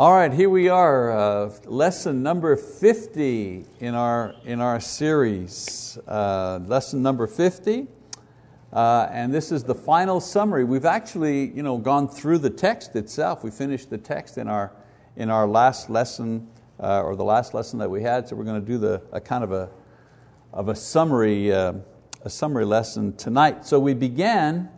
All right, here we are, uh, lesson number 50 in our, in our series. Uh, lesson number 50, uh, and this is the final summary. We've actually you know, gone through the text itself. We finished the text in our, in our last lesson, uh, or the last lesson that we had, so we're going to do the, a kind of a, of a, summary, uh, a summary lesson tonight. So we began,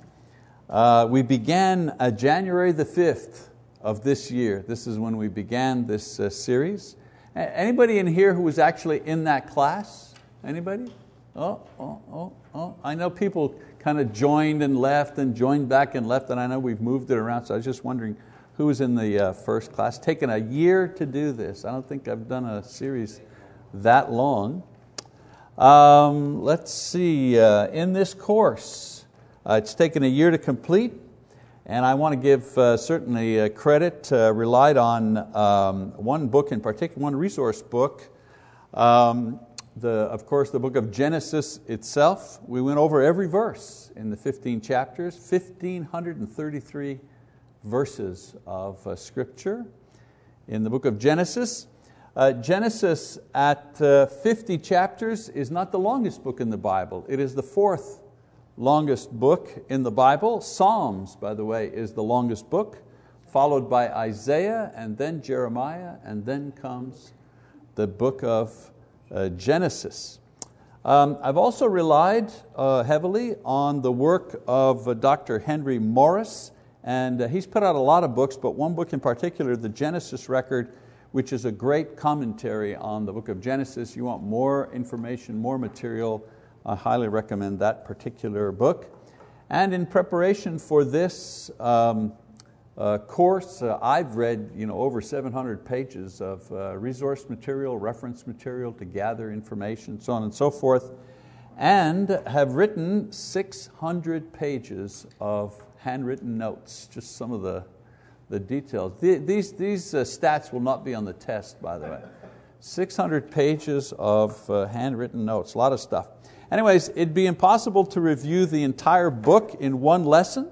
uh, we began January the 5th, of this year. This is when we began this uh, series. Anybody in here who was actually in that class? Anybody? Oh, oh, oh, oh. I know people kind of joined and left and joined back and left, and I know we've moved it around, so I was just wondering who was in the uh, first class. Taken a year to do this. I don't think I've done a series that long. Um, let's see, uh, in this course, uh, it's taken a year to complete. And I want to give uh, certainly uh, credit, uh, relied on um, one book in particular, one resource book, um, the, of course the book of Genesis itself. We went over every verse in the 15 chapters, 1,533 verses of uh, scripture in the book of Genesis. Uh, Genesis at uh, 50 chapters is not the longest book in the Bible. It is the fourth longest book in the Bible. Psalms, by the way, is the longest book, followed by Isaiah and then Jeremiah, and then comes the book of uh, Genesis. Um, I've also relied uh, heavily on the work of uh, Dr. Henry Morris, and uh, he's put out a lot of books, but one book in particular, the Genesis Record, which is a great commentary on the book of Genesis. You want more information, more material, I highly recommend that particular book. And in preparation for this um, uh, course, uh, I've read you know, over 700 pages of uh, resource material, reference material to gather information, so on and so forth, and have written 600 pages of handwritten notes, just some of the, the details. The, these these uh, stats will not be on the test, by the way. 600 pages of uh, handwritten notes, a lot of stuff. Anyways, it'd be impossible to review the entire book in one lesson,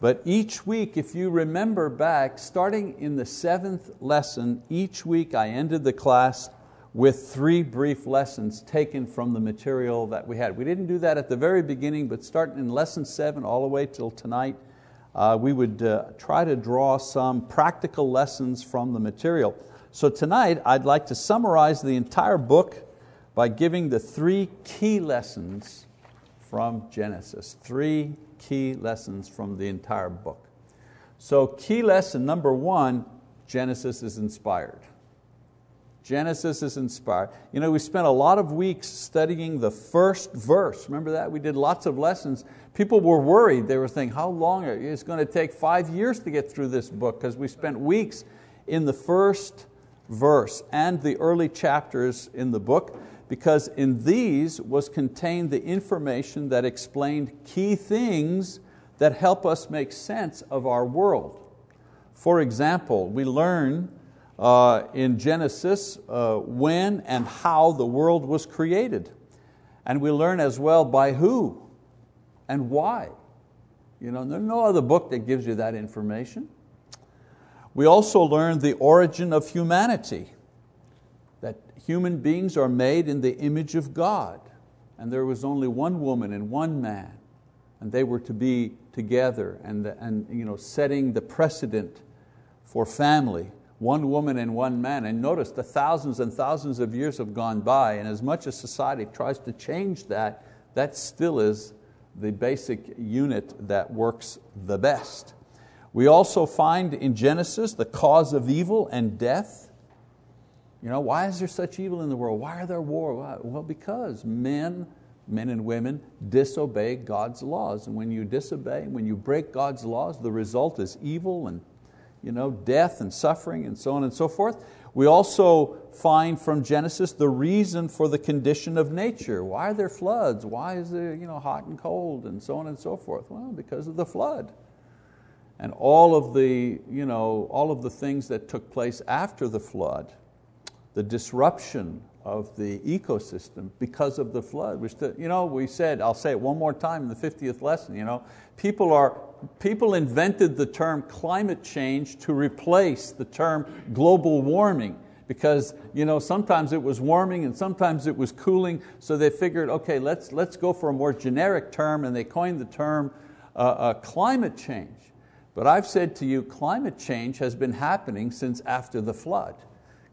but each week, if you remember back, starting in the seventh lesson, each week I ended the class with three brief lessons taken from the material that we had. We didn't do that at the very beginning, but starting in lesson seven all the way till tonight, uh, we would uh, try to draw some practical lessons from the material. So tonight I'd like to summarize the entire book by giving the three key lessons from Genesis. Three key lessons from the entire book. So, key lesson number one Genesis is inspired. Genesis is inspired. You know, we spent a lot of weeks studying the first verse. Remember that? We did lots of lessons. People were worried. They were thinking, how long? It's going to take five years to get through this book because we spent weeks in the first verse and the early chapters in the book because in these was contained the information that explained key things that help us make sense of our world. For example, we learn uh, in Genesis uh, when and how the world was created. And we learn as well by who and why. You know, there's no other book that gives you that information. We also learn the origin of humanity human beings are made in the image of God, and there was only one woman and one man, and they were to be together and, and you know, setting the precedent for family, one woman and one man. And notice the thousands and thousands of years have gone by, and as much as society tries to change that, that still is the basic unit that works the best. We also find in Genesis the cause of evil and death. You know, why is there such evil in the world? Why are there wars? Well, because men, men and women, disobey God's laws. And when you disobey, when you break God's laws, the result is evil and you know, death and suffering and so on and so forth. We also find from Genesis the reason for the condition of nature. Why are there floods? Why is there you know, hot and cold and so on and so forth? Well, because of the flood. And all of the, you know, all of the things that took place after the flood the disruption of the ecosystem because of the flood. Which, you know, we said, I'll say it one more time in the 50th lesson, you know, people are people invented the term climate change to replace the term global warming because you know, sometimes it was warming and sometimes it was cooling, so they figured, okay, let's, let's go for a more generic term, and they coined the term uh, uh, climate change. But I've said to you, climate change has been happening since after the flood.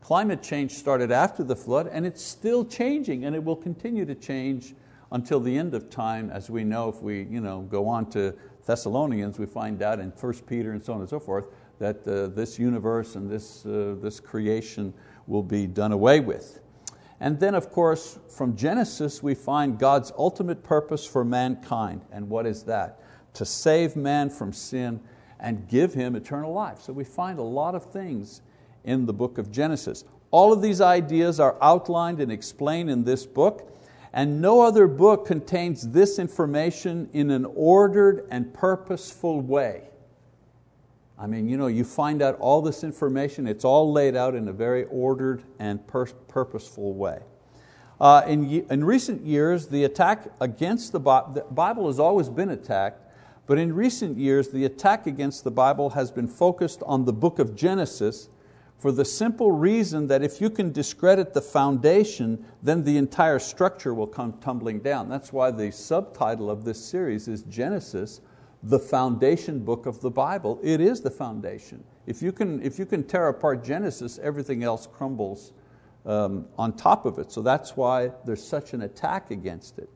Climate change started after the flood and it's still changing and it will continue to change until the end of time as we know if we you know, go on to Thessalonians we find out in 1 Peter and so on and so forth that uh, this universe and this, uh, this creation will be done away with. And then of course from Genesis we find God's ultimate purpose for mankind and what is that? To save man from sin and give him eternal life. So we find a lot of things in the book of Genesis. All of these ideas are outlined and explained in this book, and no other book contains this information in an ordered and purposeful way. I mean, you, know, you find out all this information, it's all laid out in a very ordered and purposeful way. Uh, in, in recent years, the attack against the Bible, the Bible has always been attacked, but in recent years, the attack against the Bible has been focused on the book of Genesis for the simple reason that if you can discredit the foundation, then the entire structure will come tumbling down. That's why the subtitle of this series is Genesis, the foundation book of the Bible. It is the foundation. If you can, if you can tear apart Genesis, everything else crumbles um, on top of it. So that's why there's such an attack against it.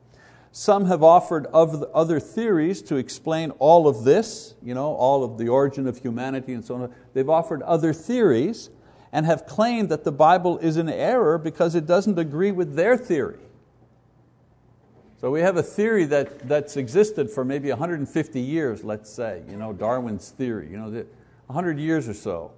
Some have offered other theories to explain all of this, you know, all of the origin of humanity and so on. They've offered other theories and have claimed that the Bible is in error because it doesn't agree with their theory. So we have a theory that, that's existed for maybe 150 years, let's say, you know, Darwin's theory, you know, 100 years or so.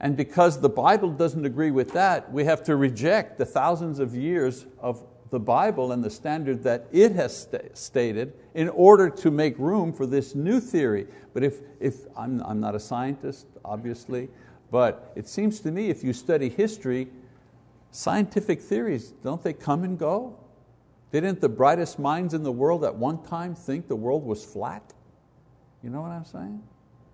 And because the Bible doesn't agree with that, we have to reject the thousands of years of the Bible and the standard that it has st stated in order to make room for this new theory. But if, if I'm, I'm not a scientist, obviously, but it seems to me if you study history, scientific theories, don't they come and go? Didn't the brightest minds in the world at one time think the world was flat? You know what I'm saying?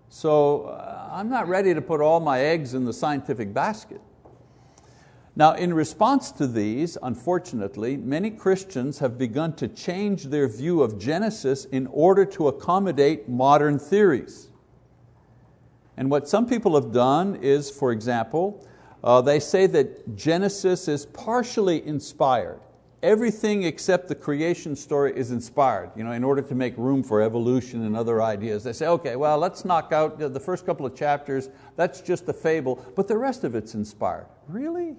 So uh, I'm not ready to put all my eggs in the scientific basket. Now, in response to these, unfortunately, many Christians have begun to change their view of Genesis in order to accommodate modern theories. And what some people have done is, for example, uh, they say that Genesis is partially inspired. Everything except the creation story is inspired, you know, in order to make room for evolution and other ideas. They say, okay, well, let's knock out the first couple of chapters, that's just a fable, but the rest of it's inspired. Really?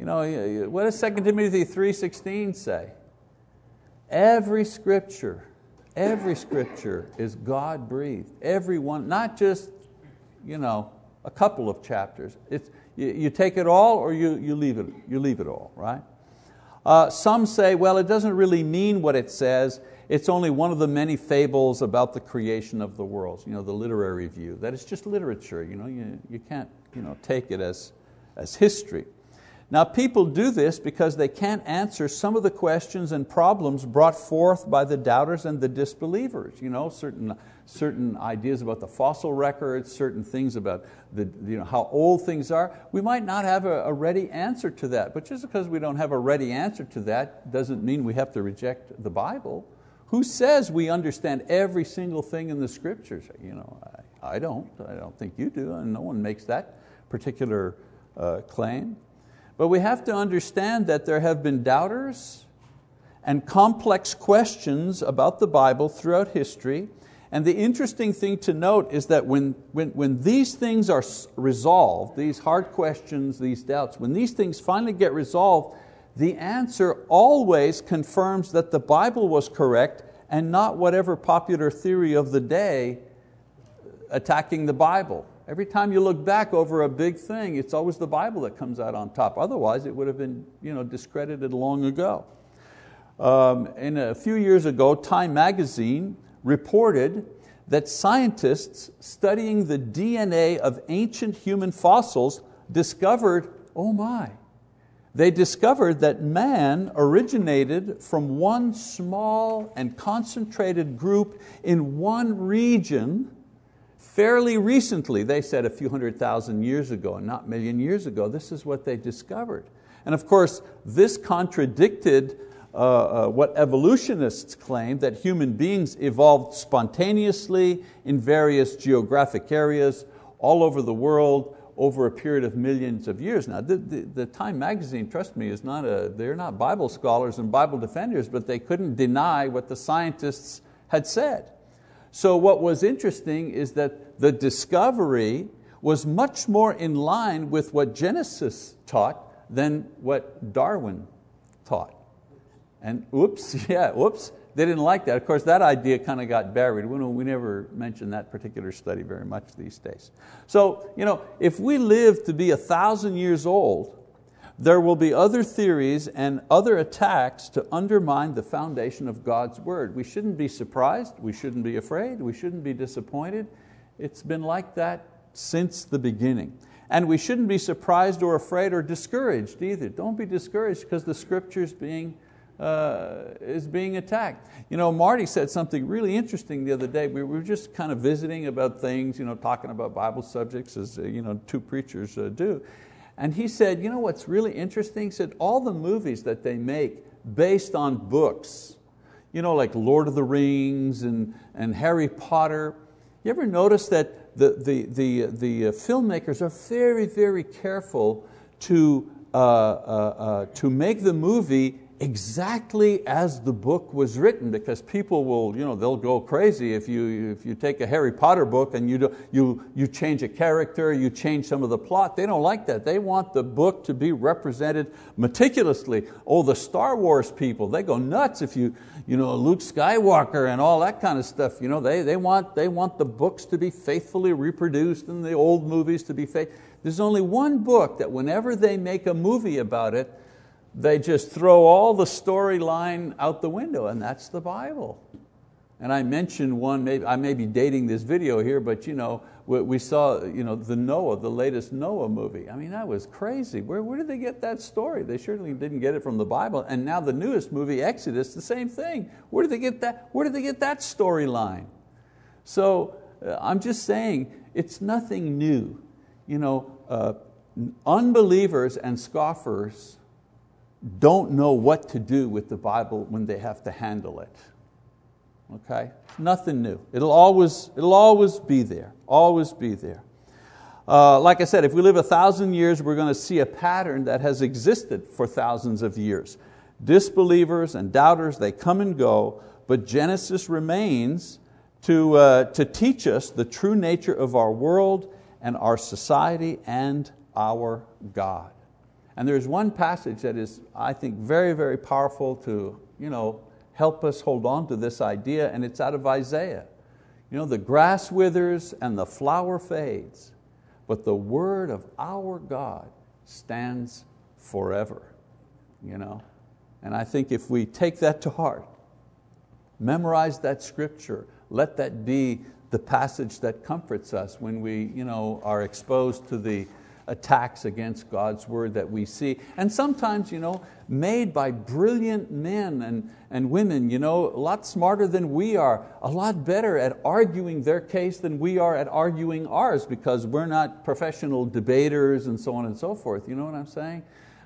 You know, what does 2 Timothy 3.16 say? Every scripture, every scripture is God breathed. Every one, not just you know, a couple of chapters. It's, you, you take it all or you, you, leave, it, you leave it all, right? Uh, some say, well, it doesn't really mean what it says. It's only one of the many fables about the creation of the world, you know, the literary view, that it's just literature. You, know, you, you can't you know, take it as, as history. Now people do this because they can't answer some of the questions and problems brought forth by the doubters and the disbelievers. You know, certain, certain ideas about the fossil records, certain things about the, you know, how old things are. We might not have a, a ready answer to that, but just because we don't have a ready answer to that doesn't mean we have to reject the Bible. Who says we understand every single thing in the scriptures? You know, I, I don't, I don't think you do, and no one makes that particular uh, claim. But we have to understand that there have been doubters and complex questions about the Bible throughout history. And the interesting thing to note is that when, when, when these things are resolved, these hard questions, these doubts, when these things finally get resolved, the answer always confirms that the Bible was correct and not whatever popular theory of the day attacking the Bible. Every time you look back over a big thing, it's always the Bible that comes out on top. Otherwise, it would have been you know, discredited long ago. Um, and a few years ago, Time magazine reported that scientists studying the DNA of ancient human fossils discovered, oh my, they discovered that man originated from one small and concentrated group in one region fairly recently. They said a few hundred thousand years ago, not million years ago. This is what they discovered. And of course, this contradicted uh, uh, what evolutionists claim that human beings evolved spontaneously in various geographic areas all over the world over a period of millions of years. Now, the, the, the, Time magazine, trust me, is not a, they're not Bible scholars and Bible defenders, but they couldn't deny what the scientists had said. So what was interesting is that the discovery was much more in line with what Genesis taught than what Darwin taught. And whoops, yeah, whoops, they didn't like that. Of course, that idea kind of got buried. We, we never mention that particular study very much these days. So, you know, if we live to be a thousand years old, there will be other theories and other attacks to undermine the foundation of God's word. We shouldn't be surprised, we shouldn't be afraid, we shouldn't be disappointed. It's been like that since the beginning. And we shouldn't be surprised or afraid or discouraged either. Don't be discouraged because the scripture's being uh, is being attacked. You know, Marty said something really interesting the other day. We were just kind of visiting about things, you know, talking about Bible subjects as you know, two preachers uh, do. And he said, you know what's really interesting? He said, all the movies that they make based on books, you know, like Lord of the Rings and, and Harry Potter, you ever notice that the, the, the, the uh, filmmakers are very, very careful to, uh, uh, uh, to make the movie exactly as the book was written because people will, you know, they'll go crazy if you, if you take a Harry Potter book and you, do, you, you change a character, you change some of the plot. They don't like that. They want the book to be represented meticulously. Oh, the Star Wars people, they go nuts if you, you know, Luke Skywalker and all that kind of stuff. You know, they, they, want, they want the books to be faithfully reproduced and the old movies to be faithful. There's only one book that whenever they make a movie about it, they just throw all the storyline out the window, and that's the Bible. And I mentioned one, maybe, I may be dating this video here, but you know, we saw you know, the Noah, the latest Noah movie. I mean, that was crazy. Where, where did they get that story? They certainly didn't get it from the Bible. And now the newest movie, Exodus, the same thing. Where did they get that, where did they get that storyline? So uh, I'm just saying, it's nothing new. You know, uh, unbelievers and scoffers don't know what to do with the Bible when they have to handle it. Okay? Nothing new. It'll always, it'll always be there, always be there. Uh, like I said, if we live a thousand years, we're going to see a pattern that has existed for thousands of years. Disbelievers and doubters, they come and go, but Genesis remains to, uh, to teach us the true nature of our world and our society and our God. And there's one passage that is, I think, very, very powerful to you know, help us hold on to this idea, and it's out of Isaiah. You know, the grass withers and the flower fades, but the word of our God stands forever. You know? And I think if we take that to heart, memorize that scripture, let that be the passage that comforts us when we you know, are exposed to the attacks against God's word that we see. And sometimes you know, made by brilliant men and, and women, you know, a lot smarter than we are, a lot better at arguing their case than we are at arguing ours because we're not professional debaters and so on and so forth. You know what I'm saying?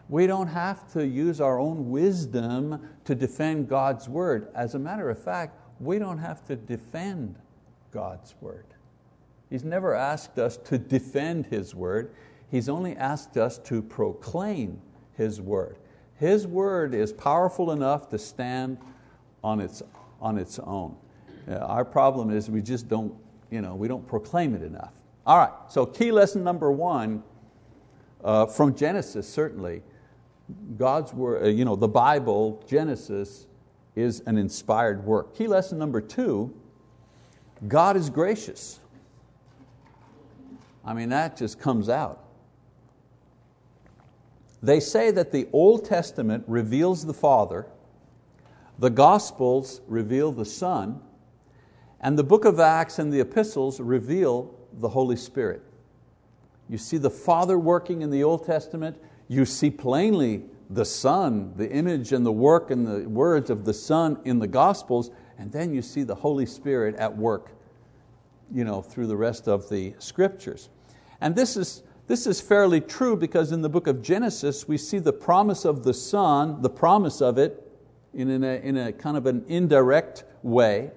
We don't have to use our own wisdom to defend God's word. As a matter of fact, we don't have to defend God's word. He's never asked us to defend His word. He's only asked us to proclaim His word. His word is powerful enough to stand on its, on its own. Uh, our problem is we just don't, you know, we don't proclaim it enough. All right, so key lesson number one uh, from Genesis, certainly, God's word, uh, you know, the Bible, Genesis, is an inspired work. Key lesson number two God is gracious. I mean, that just comes out. They say that the Old Testament reveals the Father, the Gospels reveal the Son, and the book of Acts and the epistles reveal the Holy Spirit. You see the Father working in the Old Testament, you see plainly the Son, the image and the work and the words of the Son in the Gospels, and then you see the Holy Spirit at work you know, through the rest of the scriptures. And this is, this is fairly true because in the book of Genesis we see the promise of the Son, the promise of it in, a, in a kind of an indirect way.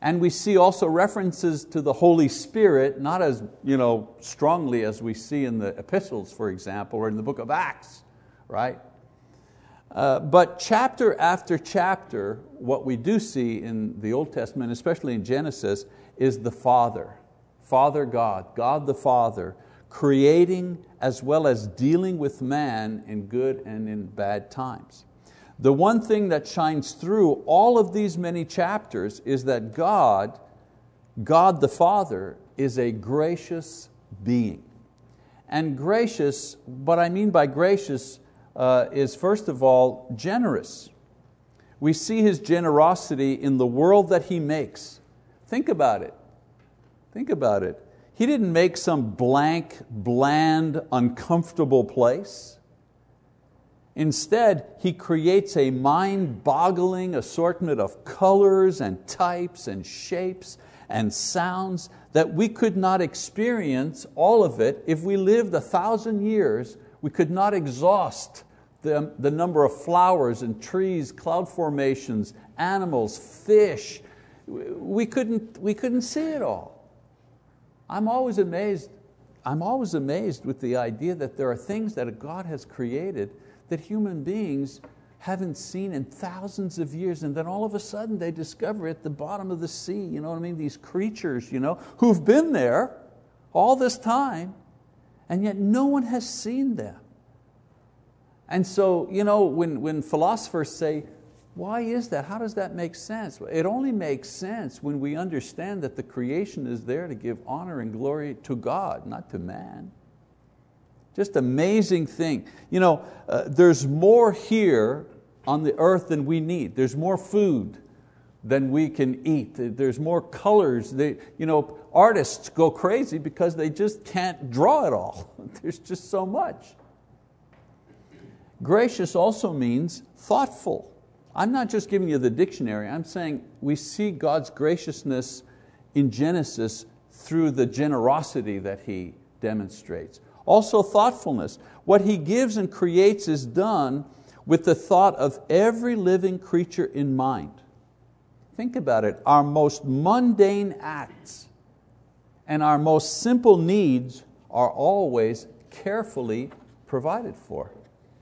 And we see also references to the Holy Spirit, not as you know, strongly as we see in the epistles, for example, or in the book of Acts, right? Uh, but chapter after chapter, what we do see in the Old Testament, especially in Genesis, is the Father, Father God, God the Father, creating as well as dealing with man in good and in bad times. The one thing that shines through all of these many chapters is that God, God the Father, is a gracious being. And gracious, what I mean by gracious uh, is first of all generous. We see His generosity in the world that He makes. Think about it. Think about it. He didn't make some blank, bland, uncomfortable place. Instead, He creates a mind boggling assortment of colors and types and shapes and sounds that we could not experience all of it if we lived a thousand years. We could not exhaust the, the number of flowers and trees, cloud formations, animals, fish. We couldn't, we couldn't see it all. I'm always amazed I'm always amazed with the idea that there are things that God has created that human beings haven't seen in thousands of years, and then all of a sudden they discover at the bottom of the sea, you know what I mean, these creatures you know, who've been there all this time, and yet no one has seen them. And so you know, when, when philosophers say, why is that? How does that make sense? It only makes sense when we understand that the creation is there to give honor and glory to God, not to man. Just amazing thing. You know, uh, there's more here on the earth than we need. There's more food than we can eat. There's more colors. They, you know, artists go crazy because they just can't draw it all. There's just so much. Gracious also means thoughtful. I'm not just giving you the dictionary, I'm saying we see God's graciousness in Genesis through the generosity that He demonstrates. Also thoughtfulness. What He gives and creates is done with the thought of every living creature in mind. Think about it, our most mundane acts and our most simple needs are always carefully provided for.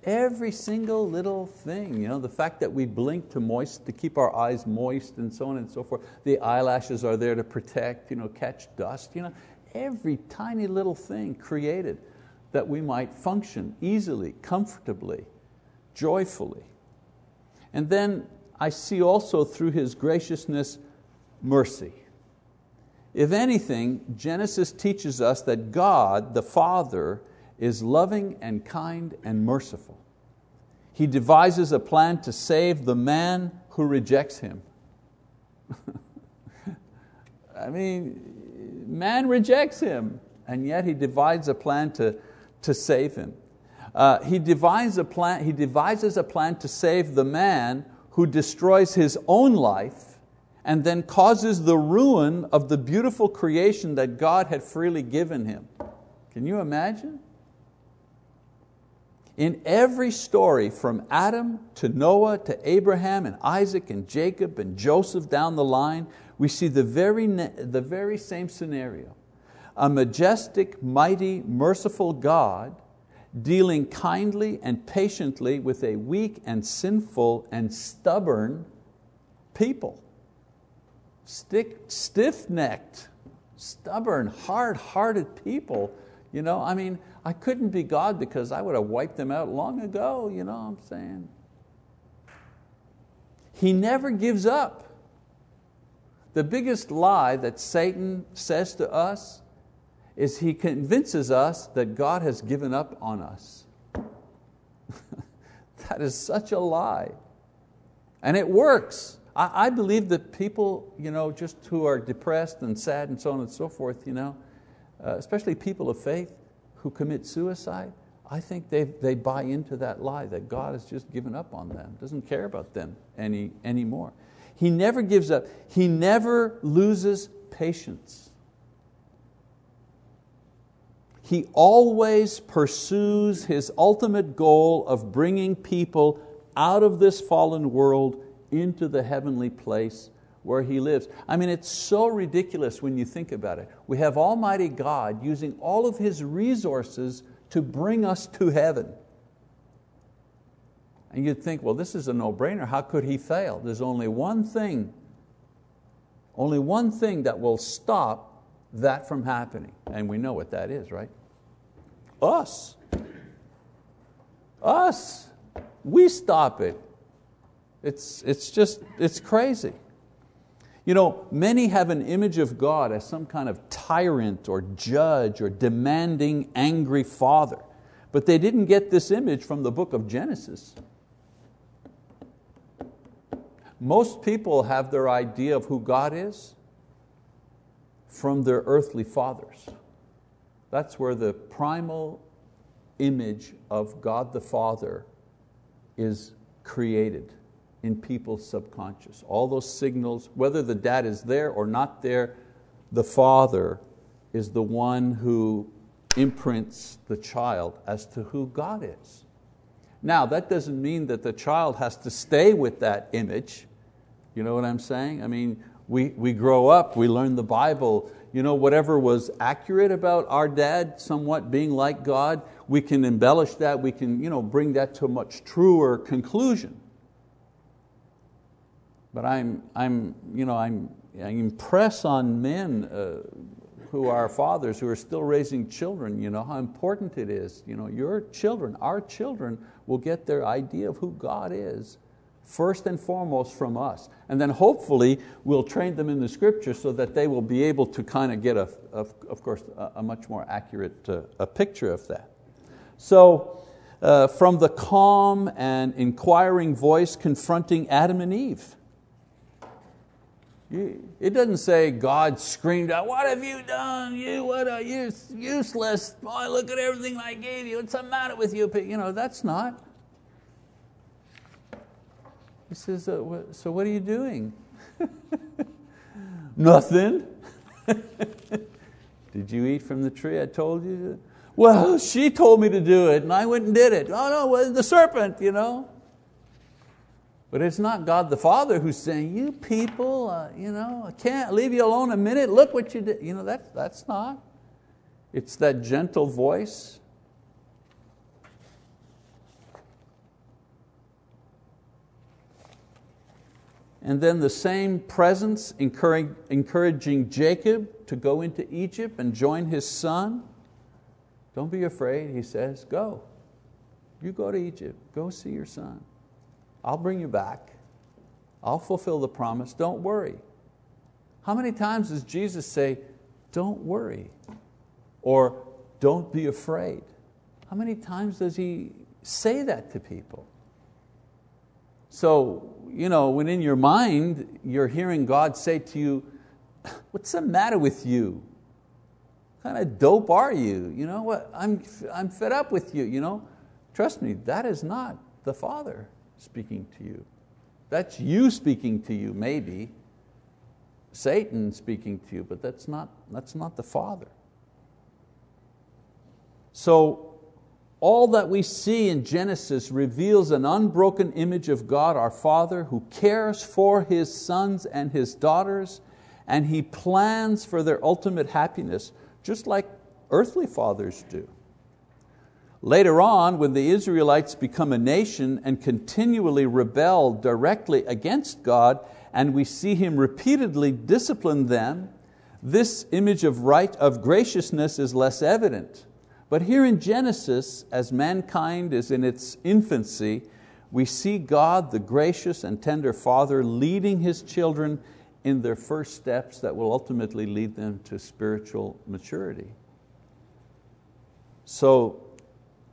Every single little thing, you know, the fact that we blink to moist, to keep our eyes moist and so on and so forth. The eyelashes are there to protect, you know, catch dust. You know, every tiny little thing created that we might function easily, comfortably, joyfully. And then I see also through His graciousness mercy. If anything, Genesis teaches us that God, the Father, is loving and kind and merciful. He devises a plan to save the man who rejects Him. I mean, man rejects Him, and yet He divides a plan to, to save him. Uh, he, devises a plan, he devises a plan to save the man who destroys his own life and then causes the ruin of the beautiful creation that God had freely given him. Can you imagine? In every story from Adam to Noah to Abraham and Isaac and Jacob and Joseph down the line, we see the very, the very same scenario. A majestic, mighty, merciful God dealing kindly and patiently with a weak and sinful and stubborn people. Stiff-necked, stubborn, hard-hearted people. You know, I mean, I couldn't be God because I would have wiped them out long ago, you know what I'm saying? He never gives up. The biggest lie that Satan says to us is he convinces us that God has given up on us. that is such a lie. And it works. I, I believe that people, you know, just who are depressed and sad and so on and so forth, you know, uh, especially people of faith, who commit suicide, I think they, they buy into that lie that God has just given up on them, doesn't care about them any, anymore. He never gives up, He never loses patience. He always pursues His ultimate goal of bringing people out of this fallen world into the heavenly place where He lives. I mean, it's so ridiculous when you think about it. We have Almighty God using all of His resources to bring us to heaven. And you'd think, well, this is a no-brainer. How could He fail? There's only one thing, only one thing that will stop that from happening. And we know what that is, right? Us. Us. We stop it. It's, it's just, it's crazy. You know, many have an image of God as some kind of tyrant or judge or demanding, angry father. But they didn't get this image from the book of Genesis. Most people have their idea of who God is from their earthly fathers. That's where the primal image of God the Father is created in people's subconscious. All those signals, whether the dad is there or not there, the father is the one who imprints the child as to who God is. Now, that doesn't mean that the child has to stay with that image. You know what I'm saying? I mean, we, we grow up, we learn the Bible, you know, whatever was accurate about our dad somewhat being like God, we can embellish that, we can you know, bring that to a much truer conclusion. But I'm, I'm, you know, I'm, I impress on men uh, who are fathers, who are still raising children, you know, how important it is. You know, your children, our children, will get their idea of who God is first and foremost from us. And then hopefully we'll train them in the scripture so that they will be able to kind of get, a, a of course, a, a, much more accurate uh, a picture of that. So, uh, from the calm and inquiring voice confronting Adam and Eve, it doesn't say God screamed out, what have you done? You, what are you, useless. Boy, look at everything I gave you. What's the matter with you? You know, that's not. He says, so what are you doing? Nothing. did you eat from the tree I told you to? Well, she told me to do it and I went and did it. Oh no, well, the serpent, you know. But it's not God the Father who's saying, you people, uh, you know, I can't leave you alone a minute, look what you did. You know, that, that's not. It's that gentle voice. And then the same presence encouraging Jacob to go into Egypt and join his son. Don't be afraid, he says, go. You go to Egypt, go see your son. I'll bring you back. I'll fulfill the promise, don't worry. How many times does Jesus say, don't worry? Or don't be afraid? How many times does He say that to people? So, you know, when in your mind you're hearing God say to you, what's the matter with you? What kind of dope are you? You know what? I'm, I'm fed up with you. You know? Trust me, that is not the Father speaking to you. That's you speaking to you, maybe. Satan speaking to you, but that's not, that's not the Father. So, all that we see in Genesis reveals an unbroken image of God our Father who cares for His sons and His daughters and He plans for their ultimate happiness, just like earthly fathers do. Later on, when the Israelites become a nation and continually rebel directly against God, and we see Him repeatedly discipline them, this image of right, of graciousness is less evident. But here in Genesis, as mankind is in its infancy, we see God, the gracious and tender Father, leading His children in their first steps that will ultimately lead them to spiritual maturity. So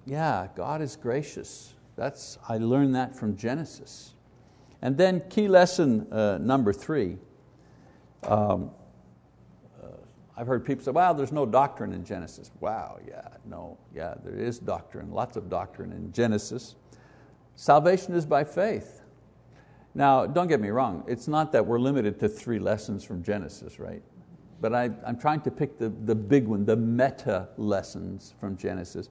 yeah, God is gracious. That's, I learned that from Genesis. And then key lesson uh, number three. Um, uh, I've heard people say, well, there's no doctrine in Genesis. Wow, yeah, no, yeah, there is doctrine, lots of doctrine in Genesis. Salvation is by faith. Now, don't get me wrong, it's not that we're limited to three lessons from Genesis, right? But I, am trying to pick the, the big one, the meta lessons from Genesis.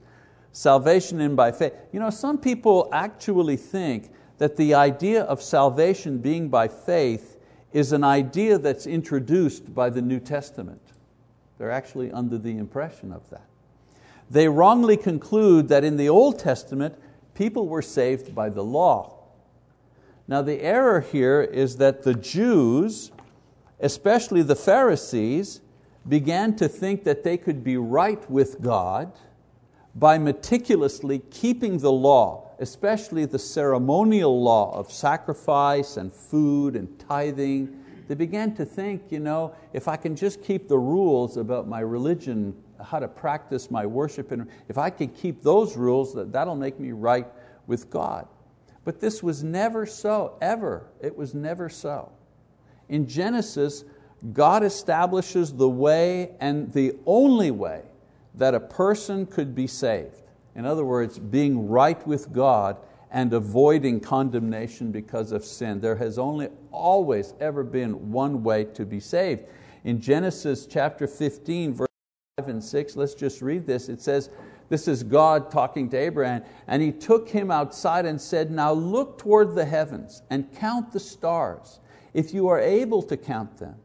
Salvation in by faith. You know, some people actually think that the idea of salvation being by faith is an idea that's introduced by the New Testament. They're actually under the impression of that. They wrongly conclude that in the Old Testament, people were saved by the law. Now, the error here is that the Jews, especially the Pharisees, began to think that they could be right with God by meticulously keeping the law, especially the ceremonial law of sacrifice and food and tithing. They began to think, you know, if I can just keep the rules about my religion, how to practice my worship, and if I can keep those rules, that, that'll make me right with God. But this was never so, ever. It was never so. In Genesis, God establishes the way and the only way that a person could be saved. In other words, being right with God and avoiding condemnation because of sin. There has only always ever been one way to be saved. In Genesis chapter 15, verse 5 and 6, let's just read this. It says, this is God talking to Abraham, and He took him outside and said, Now look toward the heavens and count the stars, if you are able to count them.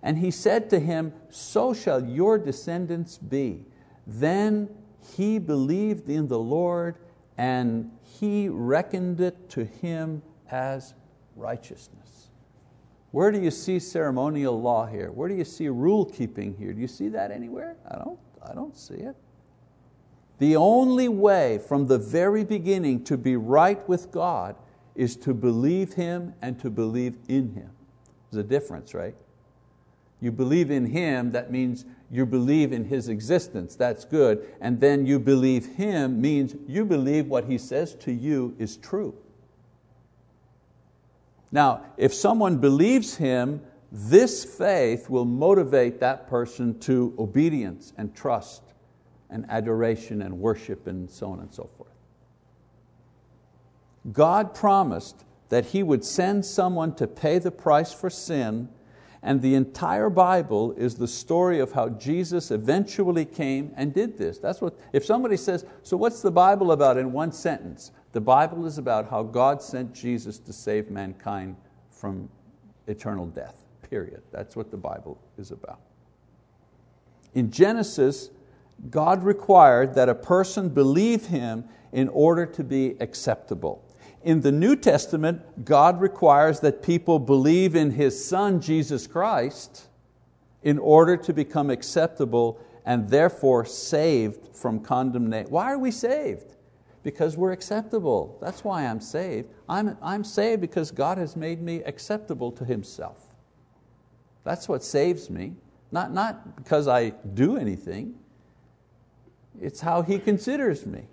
And He said to him, So shall your descendants be. Then he believed in the Lord, and He reckoned it to him as righteousness. Where do you see ceremonial law here? Where do you see rule keeping here? Do you see that anywhere? I don't, I don't see it. The only way from the very beginning to be right with God is to believe Him and to believe in Him. There's a difference, right? You believe in Him, that means you believe in His existence, that's good. And then you believe Him means you believe what He says to you is true. Now, if someone believes Him, this faith will motivate that person to obedience and trust and adoration and worship and so on and so forth. God promised that He would send someone to pay the price for sin, and the entire Bible is the story of how Jesus eventually came and did this. That's what, if somebody says, So what's the Bible about in one sentence? The Bible is about how God sent Jesus to save mankind from eternal death, period. That's what the Bible is about. In Genesis, God required that a person believe Him in order to be acceptable. In the New Testament, God requires that people believe in His Son, Jesus Christ, in order to become acceptable and therefore saved from condemnation. Why are we saved? Because we're acceptable. That's why I'm saved. I'm, I'm saved because God has made me acceptable to Himself. That's what saves me, not, not because I do anything. It's how He considers me.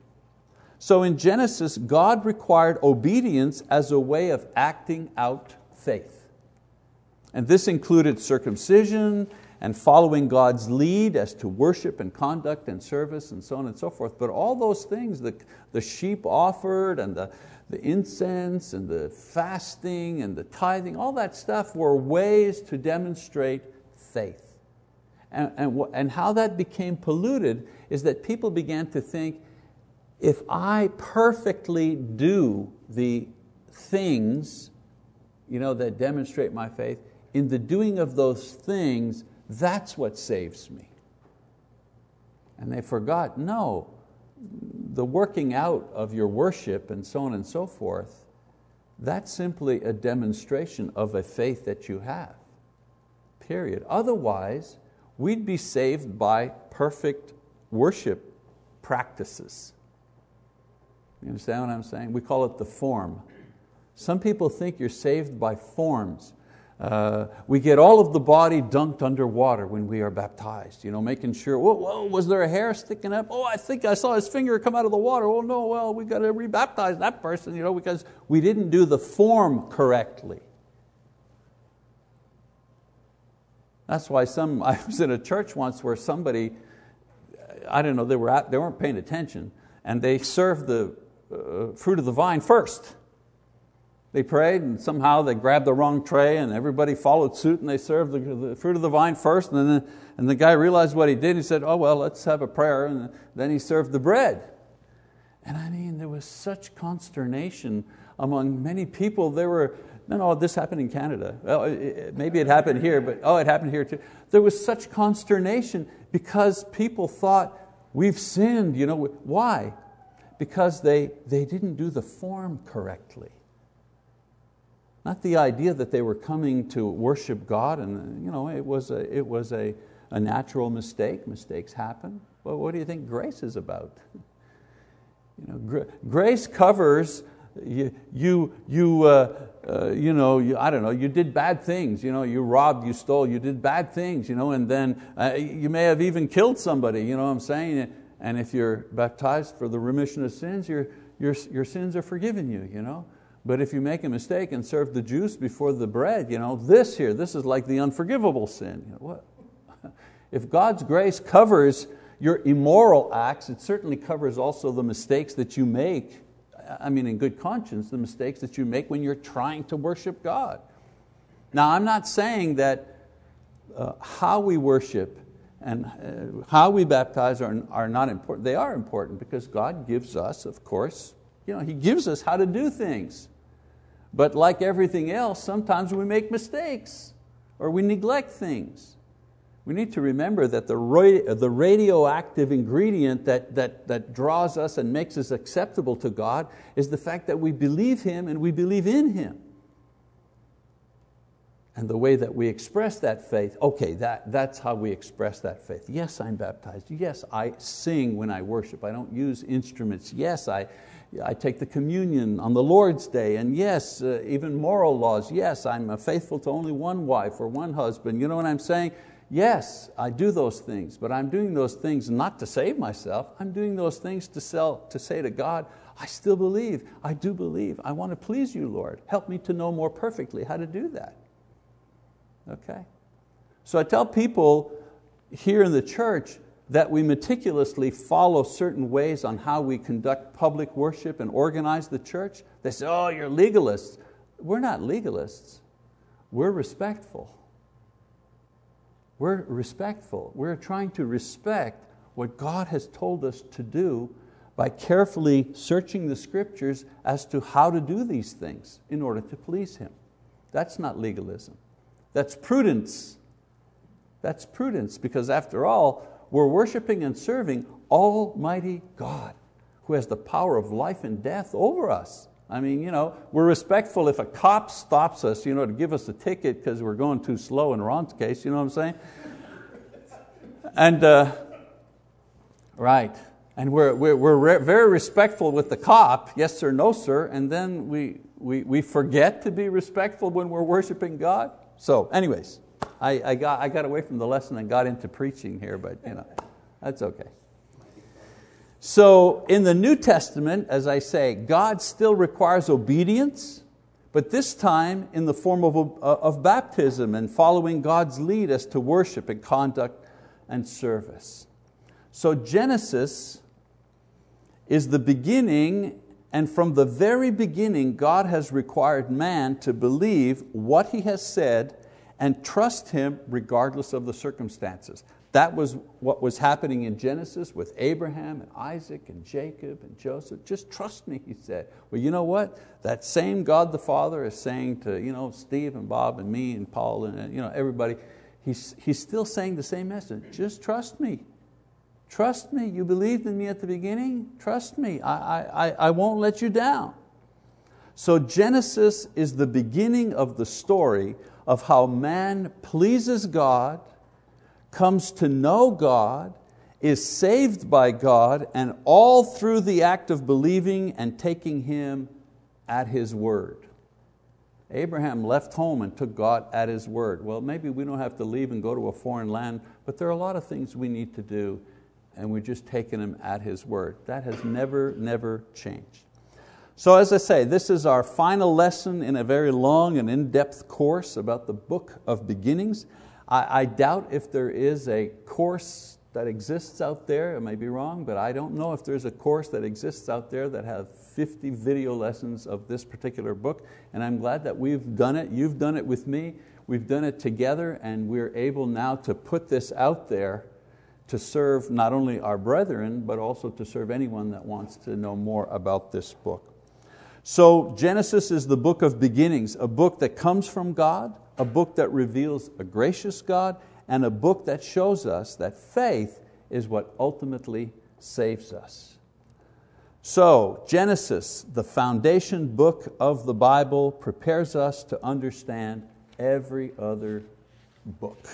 So in Genesis, God required obedience as a way of acting out faith. And this included circumcision and following God's lead as to worship and conduct and service and so on and so forth. But all those things, the, the sheep offered and the, the incense and the fasting and the tithing, all that stuff were ways to demonstrate faith. And, and, and how that became polluted is that people began to think, if I perfectly do the things you know, that demonstrate my faith, in the doing of those things, that's what saves me. And they forgot, no, the working out of your worship and so on and so forth, that's simply a demonstration of a faith that you have, period. Otherwise, we'd be saved by perfect worship practices. You understand what I'm saying? We call it the form. Some people think you're saved by forms. Uh, we get all of the body dunked underwater when we are baptized, you know, making sure, whoa, whoa, was there a hair sticking up? Oh, I think I saw his finger come out of the water. Oh no, well, we've got to rebaptize that person, you know, because we didn't do the form correctly. That's why some, I was in a church once where somebody, I don't know, they, were at, they weren't paying attention, and they served the uh, fruit of the vine first. They prayed and somehow they grabbed the wrong tray and everybody followed suit and they served the, the fruit of the vine first and then and the guy realized what he did. He said, oh well, let's have a prayer and then he served the bread. And I mean, there was such consternation among many people. There were, no, no, this happened in Canada. Well, it, maybe it happened here, but oh, it happened here too. There was such consternation because people thought, we've sinned. You know, why? Because they, they didn't do the form correctly. Not the idea that they were coming to worship God and you know, it was, a, it was a, a natural mistake. Mistakes happen. But what do you think grace is about? You know, gr grace covers you, you, you, uh, uh, you know, you, I don't know, you did bad things, you know, you robbed, you stole, you did bad things, you know, and then uh, you may have even killed somebody, you know what I'm saying? And if you're baptized for the remission of sins, your, your, your sins are forgiven you, you know. But if you make a mistake and serve the juice before the bread, you know, this here, this is like the unforgivable sin. You know, what? If God's grace covers your immoral acts, it certainly covers also the mistakes that you make, I mean in good conscience, the mistakes that you make when you're trying to worship God. Now I'm not saying that uh, how we worship and uh, how we baptize are, are not important. They are important because God gives us, of course, you know, He gives us how to do things. But like everything else, sometimes we make mistakes or we neglect things. We need to remember that the, the radioactive ingredient that, that, that draws us and makes us acceptable to God is the fact that we believe Him and we believe in Him. And the way that we express that faith, okay, that, that's how we express that faith. Yes, I'm baptized. Yes, I sing when I worship. I don't use instruments. Yes, I, I take the communion on the Lord's day, and yes, uh, even moral laws. Yes, I'm faithful to only one wife or one husband. You know what I'm saying? Yes, I do those things, but I'm doing those things not to save myself. I'm doing those things to, sell, to say to God, I still believe, I do believe. I want to please you, Lord. Help me to know more perfectly how to do that. Okay? So I tell people here in the church, that we meticulously follow certain ways on how we conduct public worship and organize the church. They say, oh, you're legalists. We're not legalists. We're respectful. We're respectful. We're trying to respect what God has told us to do by carefully searching the scriptures as to how to do these things in order to please Him. That's not legalism. That's prudence. That's prudence because after all, we're worshiping and serving Almighty God who has the power of life and death over us. I mean, you know, we're respectful if a cop stops us you know, to give us a ticket because we're going too slow in Ron's case, you know what I'm saying? And, uh, right, and we're, we're, we're very respectful with the cop, yes sir, no sir, and then we, we, we forget to be respectful when we're worshiping God. So anyways, I, I, got, I got away from the lesson and got into preaching here, but you know, that's okay. So in the New Testament, as I say, God still requires obedience, but this time in the form of, uh, of baptism and following God's lead as to worship and conduct and service. So Genesis is the beginning and from the very beginning, God has required man to believe what He has said and trust Him regardless of the circumstances. That was what was happening in Genesis with Abraham and Isaac and Jacob and Joseph. Just trust me, he said. Well, you know what? That same God the Father is saying to you know, Steve and Bob and me and Paul and you know, everybody, he's, he's still saying the same message. Just trust me. Trust me. You believed in me at the beginning. Trust me. I, I, I won't let you down. So Genesis is the beginning of the story of how man pleases God, comes to know God, is saved by God, and all through the act of believing and taking Him at His word. Abraham left home and took God at His word. Well, maybe we don't have to leave and go to a foreign land, but there are a lot of things we need to do, and we're just taking Him at His word. That has never, never changed. So as I say, this is our final lesson in a very long and in-depth course about the book of beginnings. I, I doubt if there is a course that exists out there, I may be wrong, but I don't know if there's a course that exists out there that has 50 video lessons of this particular book, and I'm glad that we've done it, you've done it with me, we've done it together, and we're able now to put this out there to serve not only our brethren, but also to serve anyone that wants to know more about this book. So Genesis is the book of beginnings, a book that comes from God, a book that reveals a gracious God, and a book that shows us that faith is what ultimately saves us. So, Genesis, the foundation book of the Bible, prepares us to understand every other book.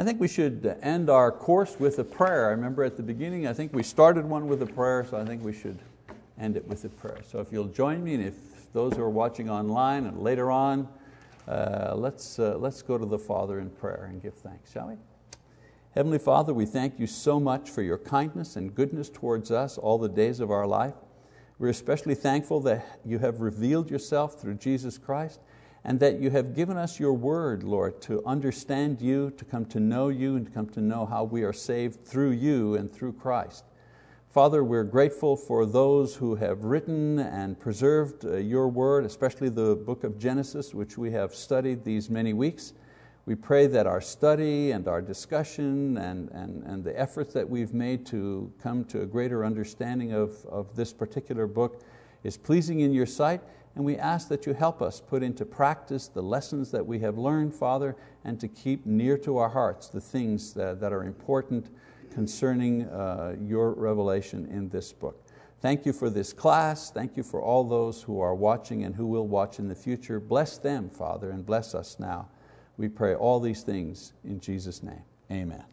I think we should end our course with a prayer. I remember at the beginning, I think we started one with a prayer, so I think we should end it with a prayer. So if you'll join me, and if those who are watching online and later on, uh, let's, uh, let's go to the Father in prayer and give thanks, shall we? Heavenly Father, we thank you so much for your kindness and goodness towards us all the days of our life. We're especially thankful that you have revealed yourself through Jesus Christ and that you have given us your word, Lord, to understand you, to come to know you, and to come to know how we are saved through you and through Christ. Father, we're grateful for those who have written and preserved uh, your word, especially the book of Genesis, which we have studied these many weeks. We pray that our study and our discussion and, and, and the efforts that we've made to come to a greater understanding of, of this particular book is pleasing in your sight, and we ask that you help us put into practice the lessons that we have learned, Father, and to keep near to our hearts the things that, that are important concerning uh, your revelation in this book. Thank you for this class. Thank you for all those who are watching and who will watch in the future. Bless them, Father, and bless us now. We pray all these things in Jesus' name. Amen.